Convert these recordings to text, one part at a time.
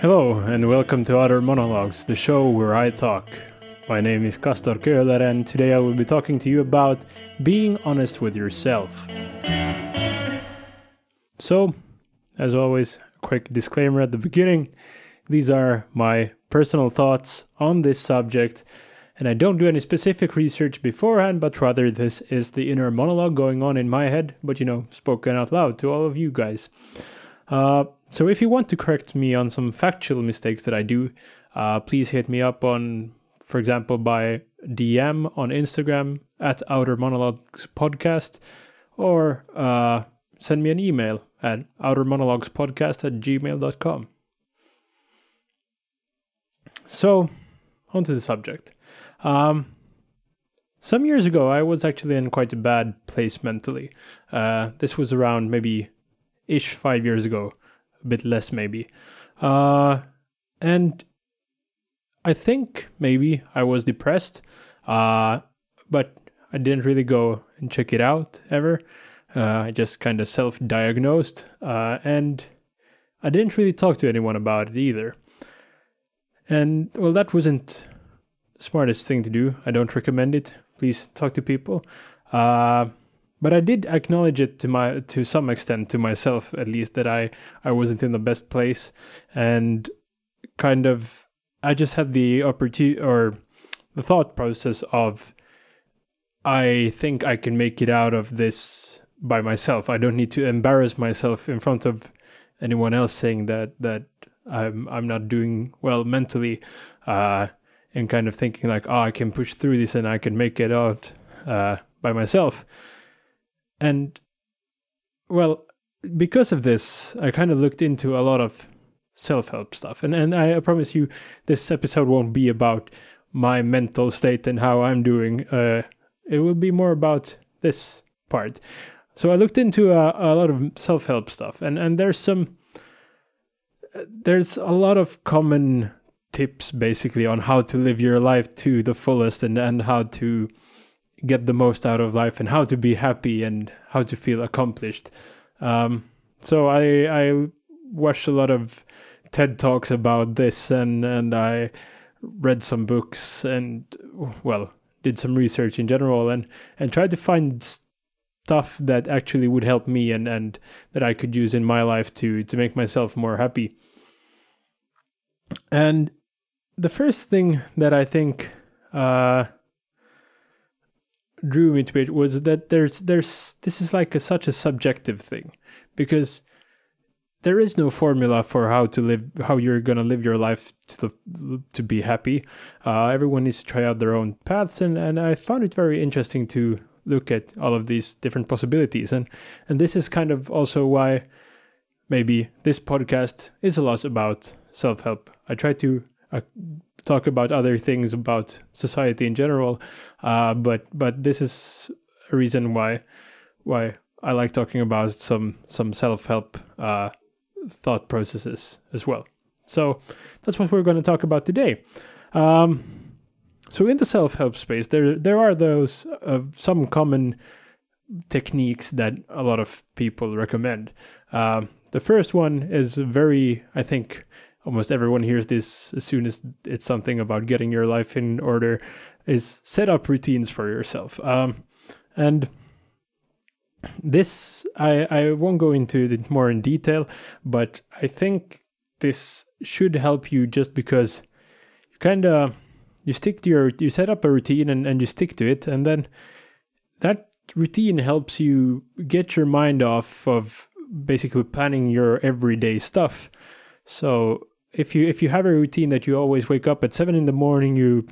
Hello, and welcome to Outer Monologues, the show where I talk. My name is Castor Köhler, and today I will be talking to you about being honest with yourself. So, as always, a quick disclaimer at the beginning these are my personal thoughts on this subject, and I don't do any specific research beforehand, but rather this is the inner monologue going on in my head, but you know, spoken out loud to all of you guys. Uh, so if you want to correct me on some factual mistakes that I do, uh, please hit me up on, for example, by DM on Instagram at Outer Monologues Podcast, or uh, send me an email at outermonologuespodcast at gmail.com. So, on to the subject. Um, some years ago, I was actually in quite a bad place mentally. Uh, this was around maybe ish five years ago, a bit less maybe. Uh, and I think maybe I was depressed, uh, but I didn't really go and check it out ever. Uh, I just kind of self diagnosed, uh, and I didn't really talk to anyone about it either. And well, that wasn't the smartest thing to do. I don't recommend it. Please talk to people. Uh, but I did acknowledge it to my to some extent to myself at least that I I wasn't in the best place and kind of I just had the opportunity or the thought process of I think I can make it out of this by myself. I don't need to embarrass myself in front of anyone else saying that that I'm I'm not doing well mentally, uh, and kind of thinking like, oh, I can push through this and I can make it out uh, by myself. And well, because of this, I kind of looked into a lot of self-help stuff, and and I promise you, this episode won't be about my mental state and how I'm doing. Uh, it will be more about this part. So I looked into a, a lot of self-help stuff, and and there's some there's a lot of common tips basically on how to live your life to the fullest and, and how to get the most out of life and how to be happy and how to feel accomplished. Um, so I I watched a lot of TED talks about this and and I read some books and well did some research in general and and tried to find stuff that actually would help me and and that I could use in my life to to make myself more happy. And the first thing that I think uh, drew me to it was that there's there's this is like a, such a subjective thing because there is no formula for how to live how you're gonna live your life to the, to be happy. Uh, everyone needs to try out their own paths, and and I found it very interesting to look at all of these different possibilities, and and this is kind of also why maybe this podcast is a lot about self help. I try to uh, talk about other things about society in general, uh, but but this is a reason why why I like talking about some some self help uh, thought processes as well. So that's what we're going to talk about today. Um, so in the self help space, there there are those uh, some common techniques that a lot of people recommend. Uh, the first one is very, I think, almost everyone hears this as soon as it's something about getting your life in order is set up routines for yourself. Um, and this I, I won't go into it more in detail but i think this should help you just because you kind of you stick to your you set up a routine and, and you stick to it and then that routine helps you get your mind off of basically planning your everyday stuff. So if you if you have a routine that you always wake up at seven in the morning, you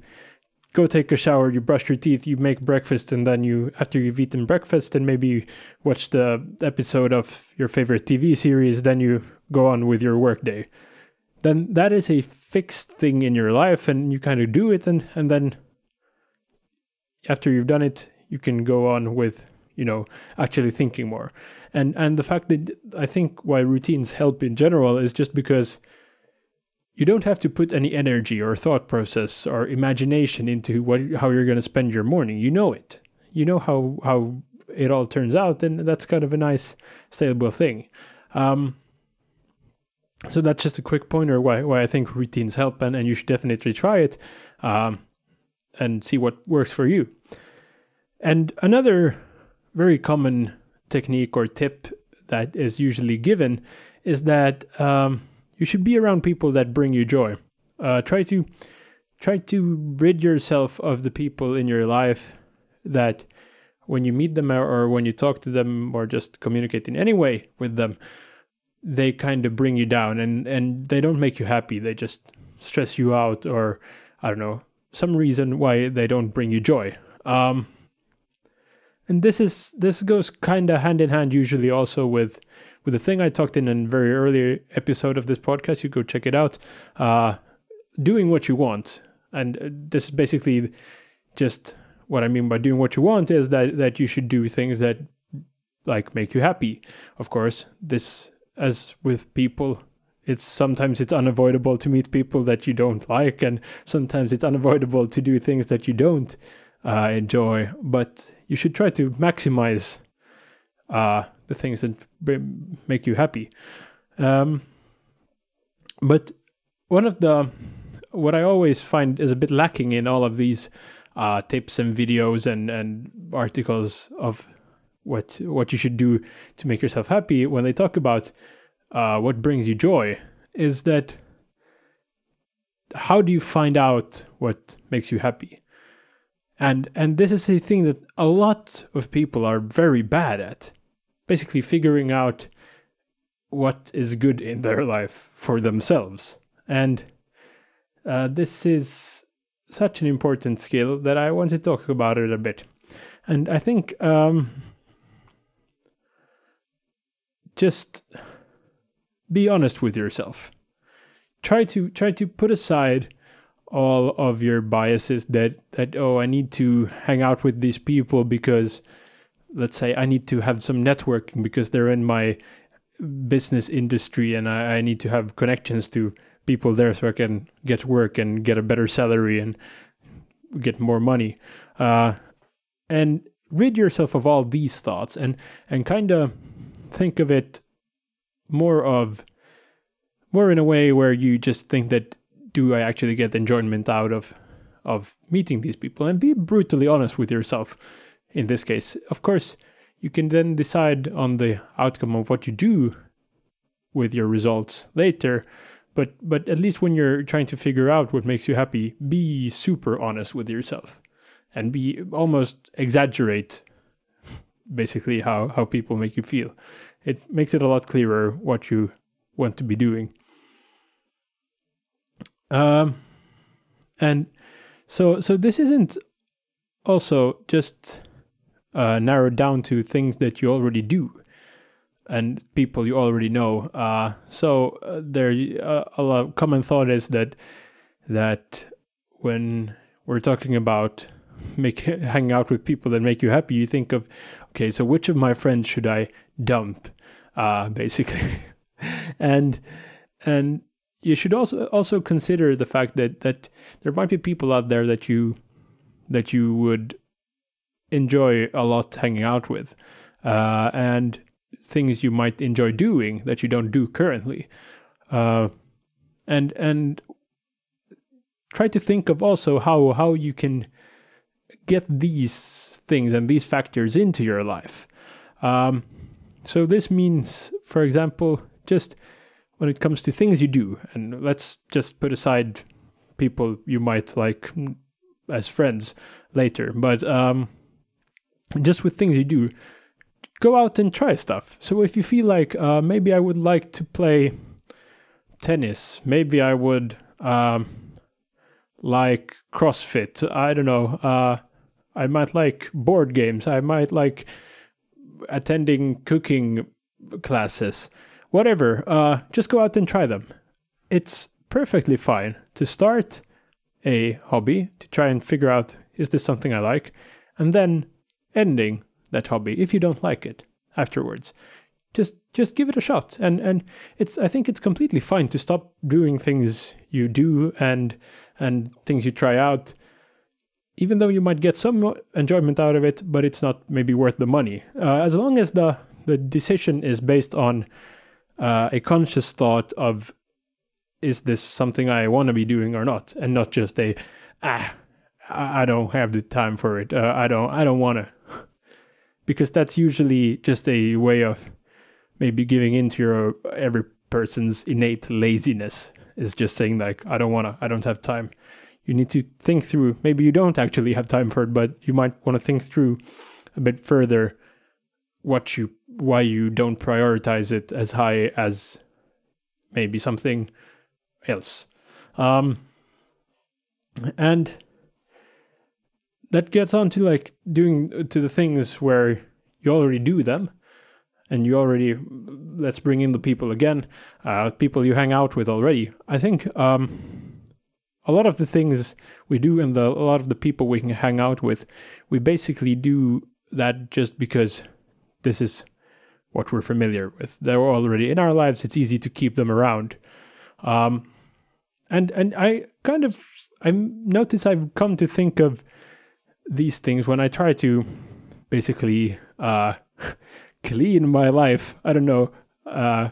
go take a shower, you brush your teeth, you make breakfast, and then you after you've eaten breakfast and maybe watch the episode of your favorite TV series, then you go on with your workday. Then that is a fixed thing in your life, and you kind of do it, and and then after you've done it, you can go on with you know actually thinking more. And and the fact that I think why routines help in general is just because you don't have to put any energy or thought process or imagination into what how you're going to spend your morning. You know it. You know how how it all turns out, and that's kind of a nice stable thing. Um, so that's just a quick pointer why why I think routines help, and, and you should definitely try it, um, and see what works for you. And another very common technique or tip that is usually given is that um, you should be around people that bring you joy. Uh, try to try to rid yourself of the people in your life that when you meet them or when you talk to them or just communicate in any way with them they kind of bring you down and and they don't make you happy they just stress you out or i don't know some reason why they don't bring you joy um and this is this goes kind of hand in hand usually also with with the thing i talked in a very early episode of this podcast you go check it out. Uh doing what you want. And uh, this is basically just what i mean by doing what you want is that that you should do things that like make you happy. Of course this as with people it's sometimes it's unavoidable to meet people that you don't like and sometimes it's unavoidable to do things that you don't uh, enjoy. But you should try to maximize uh, the things that make you happy. Um, but one of the what i always find is a bit lacking in all of these uh, tips and videos and, and articles of what what you should do to make yourself happy when they talk about uh, what brings you joy is that how do you find out what makes you happy? And and this is a thing that a lot of people are very bad at basically figuring out what is good in their life for themselves and uh, this is such an important skill that i want to talk about it a bit and i think um, just be honest with yourself. Try to try to put aside all of your biases that that oh I need to hang out with these people because let's say I need to have some networking because they're in my business industry and I, I need to have connections to people there so I can get work and get a better salary and get more money. Uh, and rid yourself of all these thoughts and and kind of think of it more of more in a way where you just think that do I actually get enjoyment out of of meeting these people and be brutally honest with yourself in this case. Of course, you can then decide on the outcome of what you do with your results later, but but at least when you're trying to figure out what makes you happy, be super honest with yourself and be almost exaggerate basically how how people make you feel it makes it a lot clearer what you want to be doing. Um, and so so this isn't also just uh, narrowed down to things that you already do and people you already know. Uh, so uh, there uh, a lot common thought is that that when we're talking about make hanging out with people that make you happy, you think of okay, so which of my friends should I dump? uh, basically. and and you should also also consider the fact that that there might be people out there that you that you would enjoy a lot hanging out with, uh, and things you might enjoy doing that you don't do currently, uh, and and try to think of also how how you can get these things and these factors into your life. Um, so this means, for example, just when it comes to things you do, and let's just put aside people you might like as friends later, but um, just with things you do, go out and try stuff. So if you feel like uh, maybe I would like to play tennis, maybe I would um, like CrossFit. I don't know. Uh, I might like board games. I might like attending cooking classes, whatever, uh, just go out and try them. It's perfectly fine to start a hobby to try and figure out is this something I like, and then ending that hobby if you don't like it afterwards. Just just give it a shot, and and it's I think it's completely fine to stop doing things you do and and things you try out even though you might get some enjoyment out of it, but it's not maybe worth the money. Uh, as long as the the decision is based on uh, a conscious thought of is this something I want to be doing or not, and not just a ah I don't have the time for it. Uh, I don't I don't want to, because that's usually just a way of maybe giving into your every person's innate laziness is just saying like I don't want to I don't have time. You need to think through. Maybe you don't actually have time for it, but you might want to think through a bit further what you why you don't prioritize it as high as maybe something else. Um, and that gets on to like doing to the things where you already do them and you already let's bring in the people again uh, people you hang out with already. I think um, a lot of the things we do and the, a lot of the people we can hang out with we basically do that just because this is what we're familiar with. They're already in our lives. It's easy to keep them around. Um, and and i kind of i notice i've come to think of these things when I try to basically uh, clean my life. I don't know. Uh,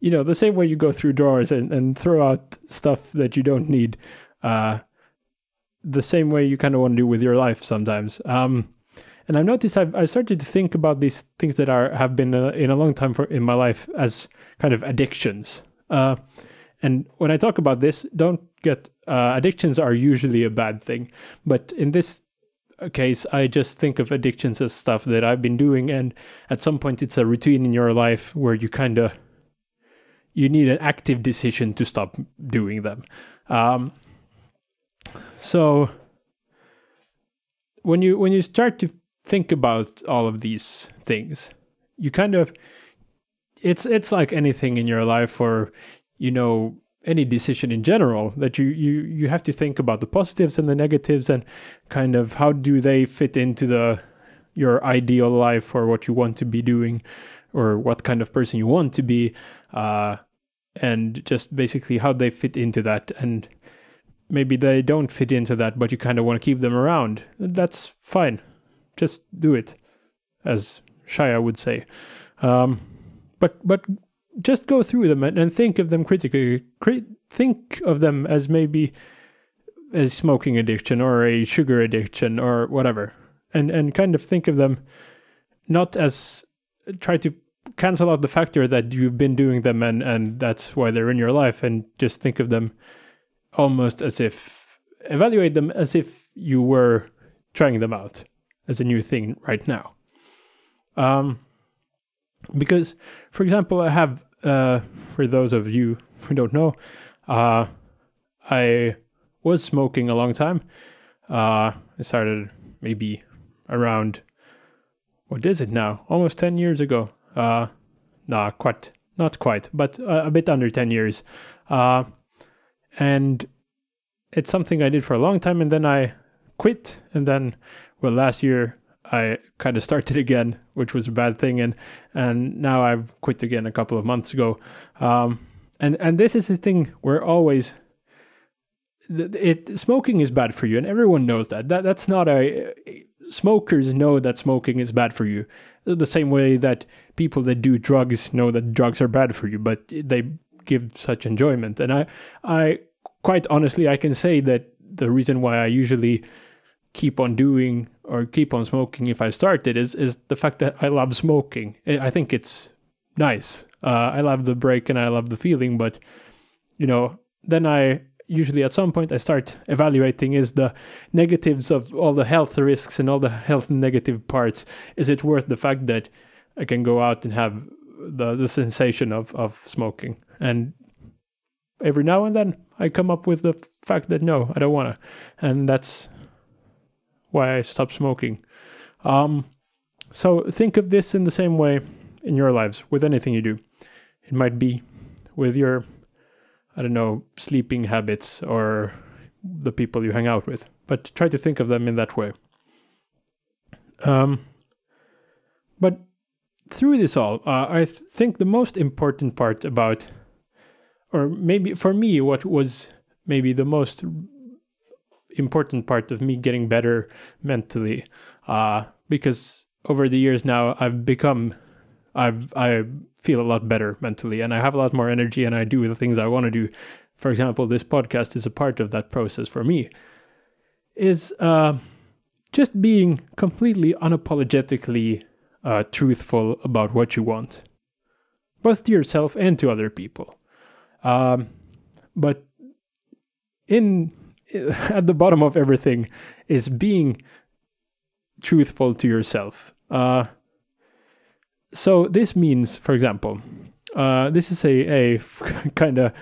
you know, the same way you go through drawers and, and throw out stuff that you don't need. Uh, the same way you kind of want to do with your life sometimes. Um, and I've noticed I've, I've started to think about these things that are have been uh, in a long time for in my life as kind of addictions. Uh, and when I talk about this, don't get uh, addictions are usually a bad thing, but in this case, I just think of addictions as stuff that I've been doing, and at some point, it's a routine in your life where you kind of you need an active decision to stop doing them. Um, so when you when you start to think about all of these things, you kind of it's it's like anything in your life, or you know any decision in general that you you you have to think about the positives and the negatives and kind of how do they fit into the your ideal life or what you want to be doing or what kind of person you want to be uh, and just basically how they fit into that. And maybe they don't fit into that but you kind of want to keep them around. That's fine. Just do it as Shia would say. Um, but but just go through them and, and think of them critically. Crit- think of them as maybe a smoking addiction or a sugar addiction or whatever, and and kind of think of them not as try to cancel out the factor that you've been doing them and and that's why they're in your life, and just think of them almost as if evaluate them as if you were trying them out as a new thing right now. Um, because for example i have uh, for those of you who don't know uh, i was smoking a long time. Uh, i started maybe around what is it now? Almost 10 years ago. Uh nah quite not quite but a, a bit under 10 years. Uh and it's something i did for a long time and then i quit and then well last year I kind of started again, which was a bad thing, and and now I've quit again a couple of months ago. Um, and and this is the thing where always it smoking is bad for you, and everyone knows that. That that's not a smokers know that smoking is bad for you, the same way that people that do drugs know that drugs are bad for you, but they give such enjoyment. And I I quite honestly I can say that the reason why I usually keep on doing or keep on smoking if I started is is the fact that I love smoking. I think it's nice. Uh, I love the break and I love the feeling, but you know, then I usually at some point I start evaluating is the negatives of all the health risks and all the health negative parts. Is it worth the fact that I can go out and have the the sensation of of smoking? And every now and then I come up with the fact that no, I don't want to, and that's why I stopped smoking. Um, so think of this in the same way in your lives with anything you do. It might be with your, I don't know, sleeping habits or the people you hang out with, but try to think of them in that way. Um, but through this all, uh, I th- think the most important part about, or maybe for me, what was maybe the most important part of me getting better mentally uh, because over the years now I've become I've I feel a lot better mentally, and I have a lot more energy, and I do the things I want to do. For example, this podcast is a part of that process for me. Is uh, just being completely unapologetically uh, truthful about what you want, both to yourself and to other people. Um, but in at the bottom of everything is being truthful to yourself. Uh, so this means, for example, uh, this is a a kind of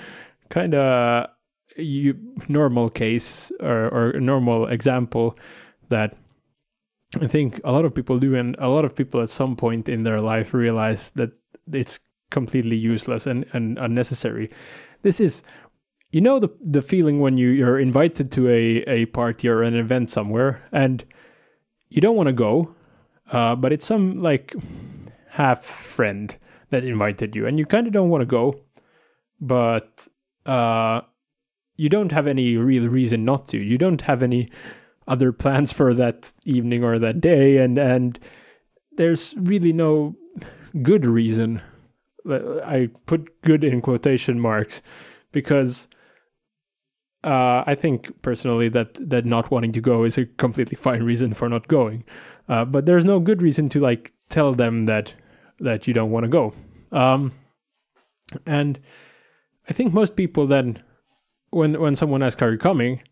kind of you normal case or, or normal example that I think a lot of people do, and a lot of people at some point in their life realize that it's completely useless and, and unnecessary. This is you know the the feeling when you you're invited to a a party or an event somewhere and you don't want to go, uh, but it's some like half friend that invited you, and you kind of don't want to go, but uh, you don't have any real reason not to. You don't have any other plans for that evening or that day, and and there's really no good reason. I put good in quotation marks because uh, I think personally that that not wanting to go is a completely fine reason for not going. Uh, but there's no good reason to like tell them that that you don't want to go. Um, and I think most people then, when when someone asks, "Are you coming?"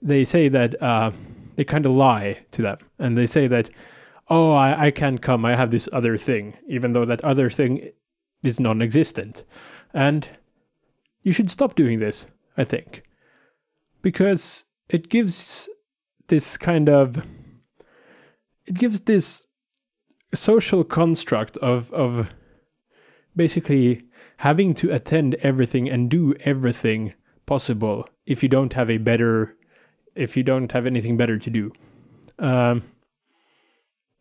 they say that uh, they kind of lie to them, and they say that, "Oh, I, I can't come. I have this other thing," even though that other thing is non-existent. And you should stop doing this. I think because it gives this kind of it gives this social construct of of basically having to attend everything and do everything possible if you don't have a better if you don't have anything better to do. Um,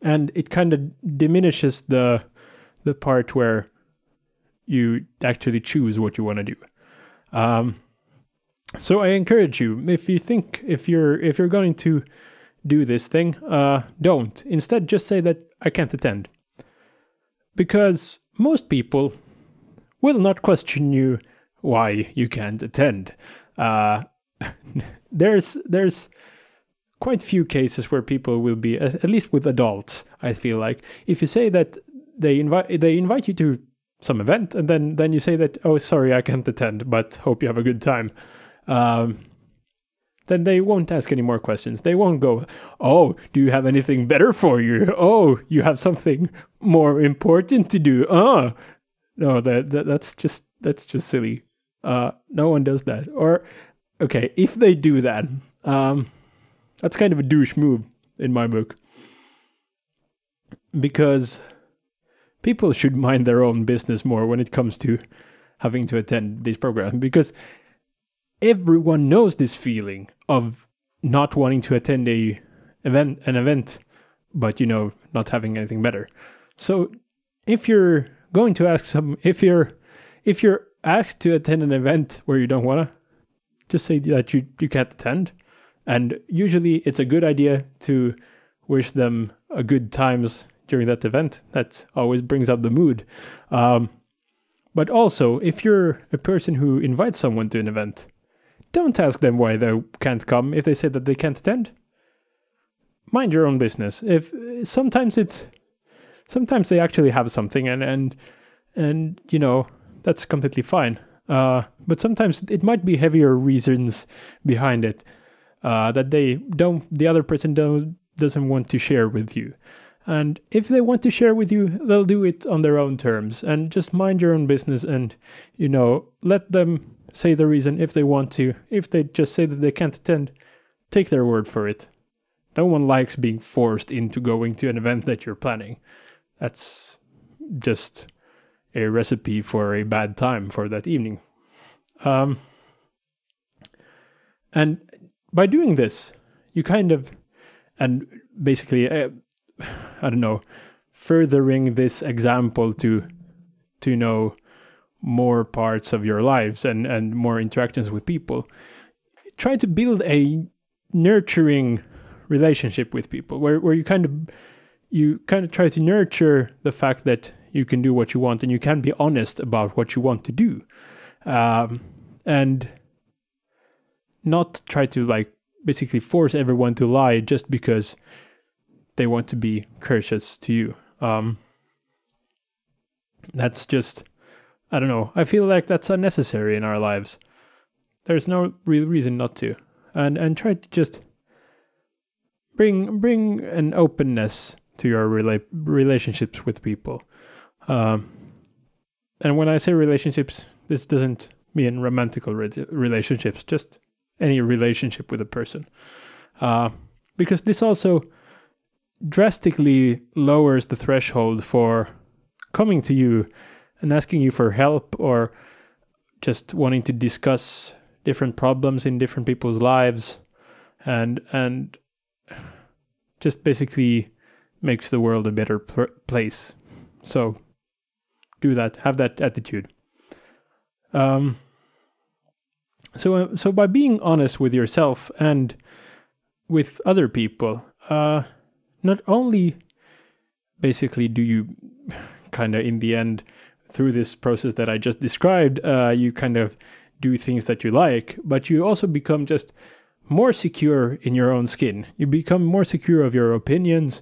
and it kind of diminishes the the part where you actually choose what you want to do. Um, so I encourage you if you think if you're if you're going to do this thing, uh, don't. Instead, just say that I can't attend, because most people will not question you why you can't attend. Uh, there's there's quite few cases where people will be at least with adults. I feel like if you say that they invite they invite you to some event and then then you say that oh sorry I can't attend but hope you have a good time um, then they won't ask any more questions. They won't go, "Oh, do you have anything better for you? Oh, you have something more important to do." Ah, no, that, that that's just that's just silly. Uh, no one does that. Or, okay, if they do that, um, that's kind of a douche move in my book, because people should mind their own business more when it comes to having to attend these programs because everyone knows this feeling of not wanting to attend a event an event but you know not having anything better. So if you're going to ask some if you're if you're asked to attend an event where you don't want to just say that you you can't attend. And usually it's a good idea to wish them a good times during that event. That always brings up the mood. Um, but also if you're a person who invites someone to an event don't ask them why they can't come if they say that they can't attend. Mind your own business. If sometimes it's sometimes they actually have something and and and you know that's completely fine. Uh, but sometimes it might be heavier reasons behind it uh, that they don't the other person don't doesn't want to share with you. And if they want to share with you, they'll do it on their own terms. And just mind your own business and, you know, let them say the reason if they want to. If they just say that they can't attend, take their word for it. No one likes being forced into going to an event that you're planning. That's just a recipe for a bad time for that evening. Um, and by doing this, you kind of, and basically, uh, I don't know, furthering this example to, to know more parts of your lives and, and more interactions with people. Try to build a nurturing relationship with people where, where you kind of you kind of try to nurture the fact that you can do what you want and you can be honest about what you want to do um, and not try to like basically force everyone to lie just because they want to be courteous to you um, that's just i don't know i feel like that's unnecessary in our lives there's no real reason not to and and try to just bring bring an openness to your rela- relationships with people. Um, and when I say relationships, this doesn't mean romantical re- relationships, just any relationship with a person. Uh, because this also drastically lowers the threshold for coming to you and asking you for help or just wanting to discuss different problems in different people's lives and and just basically makes the world a better pl- place. So do that. Have that attitude. Um. So uh, so by being honest with yourself and with other people, uh, not only basically do you kind of in the end through this process that I just described, uh, you kind of do things that you like, but you also become just more secure in your own skin. You become more secure of your opinions.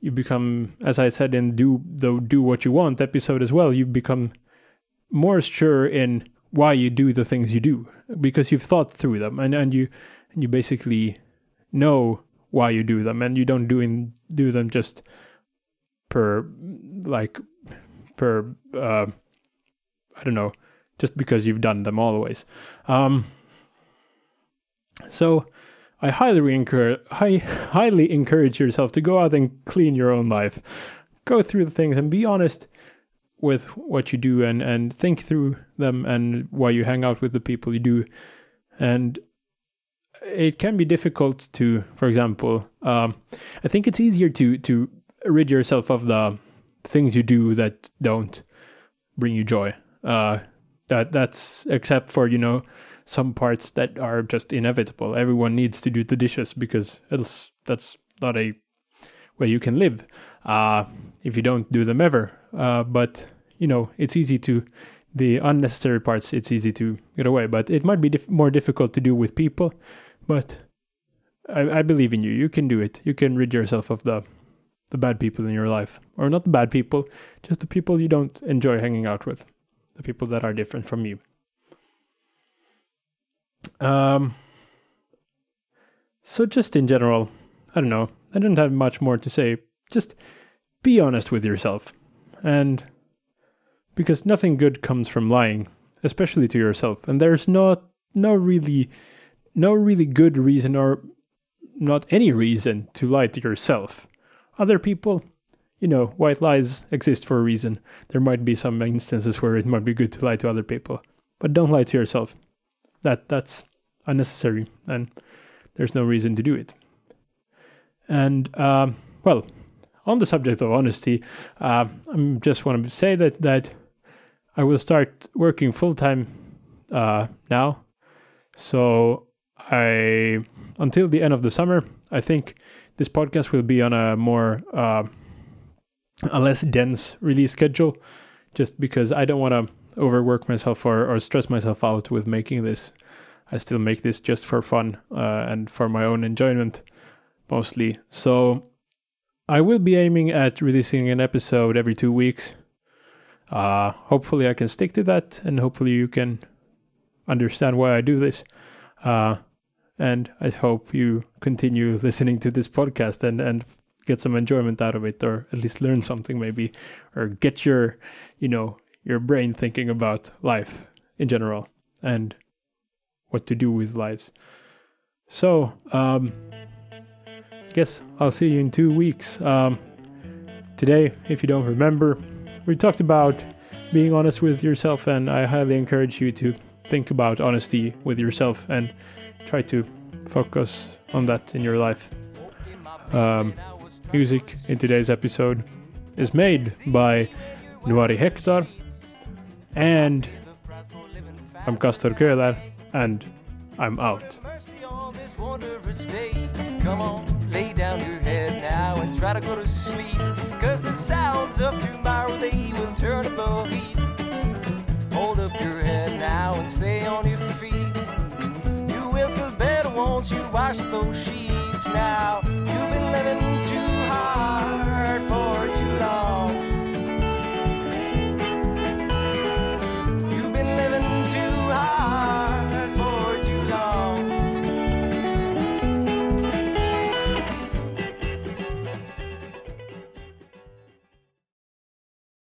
You become, as I said in do the do what you want episode as well. You become more sure in why you do the things you do because you've thought through them and, and you and you basically know why you do them and you don't do in, do them just per like per uh, I don't know just because you've done them always. Um, so I highly encourage, high, highly encourage yourself to go out and clean your own life. Go through the things and be honest with what you do and, and think through them and why you hang out with the people you do. And it can be difficult to, for example, um, I think it's easier to, to rid yourself of the things you do that don't bring you joy. Uh, that that's except for you know some parts that are just inevitable. Everyone needs to do the dishes because else that's not a way you can live uh, if you don't do them ever. Uh, but you know, it's easy to the unnecessary parts. It's easy to get away, but it might be dif- more difficult to do with people. But I, I believe in you. You can do it. You can rid yourself of the the bad people in your life, or not the bad people, just the people you don't enjoy hanging out with, the people that are different from you. Um, so just in general, I don't know. I don't have much more to say. Just be honest with yourself. And because nothing good comes from lying, especially to yourself. And there's not no really no really good reason or not any reason to lie to yourself. Other people, you know, white lies exist for a reason. There might be some instances where it might be good to lie to other people, but don't lie to yourself that that's unnecessary and there's no reason to do it. And um, well, on the subject of honesty, uh, I just want to say that that I will start working full time uh, now. So I until the end of the summer, I think this podcast will be on a more uh, a less dense release schedule, just because I don't want to overwork myself or, or stress myself out with making this. I still make this just for fun uh, and for my own enjoyment mostly. So I will be aiming at releasing an episode every two weeks. Uh, hopefully, I can stick to that, and hopefully, you can understand why I do this. Uh, and I hope you continue listening to this podcast and, and get some enjoyment out of it, or at least learn something, maybe, or get your, you know, your brain thinking about life in general and what to do with lives. So, um, I guess I'll see you in two weeks. Um, today, if you don't remember, we talked about being honest with yourself, and I highly encourage you to think about honesty with yourself and try to focus on that in your life. Um, music in today's episode is made by Nuari Hector and I'm Castor Köhler and I'm out. Come on, lay down your head now and try to go to sleep. Cause the sounds of tomorrow they will turn up the heat. Hold up your head now and stay on your feet better, won't you wash those sheets now? You've been living too hard.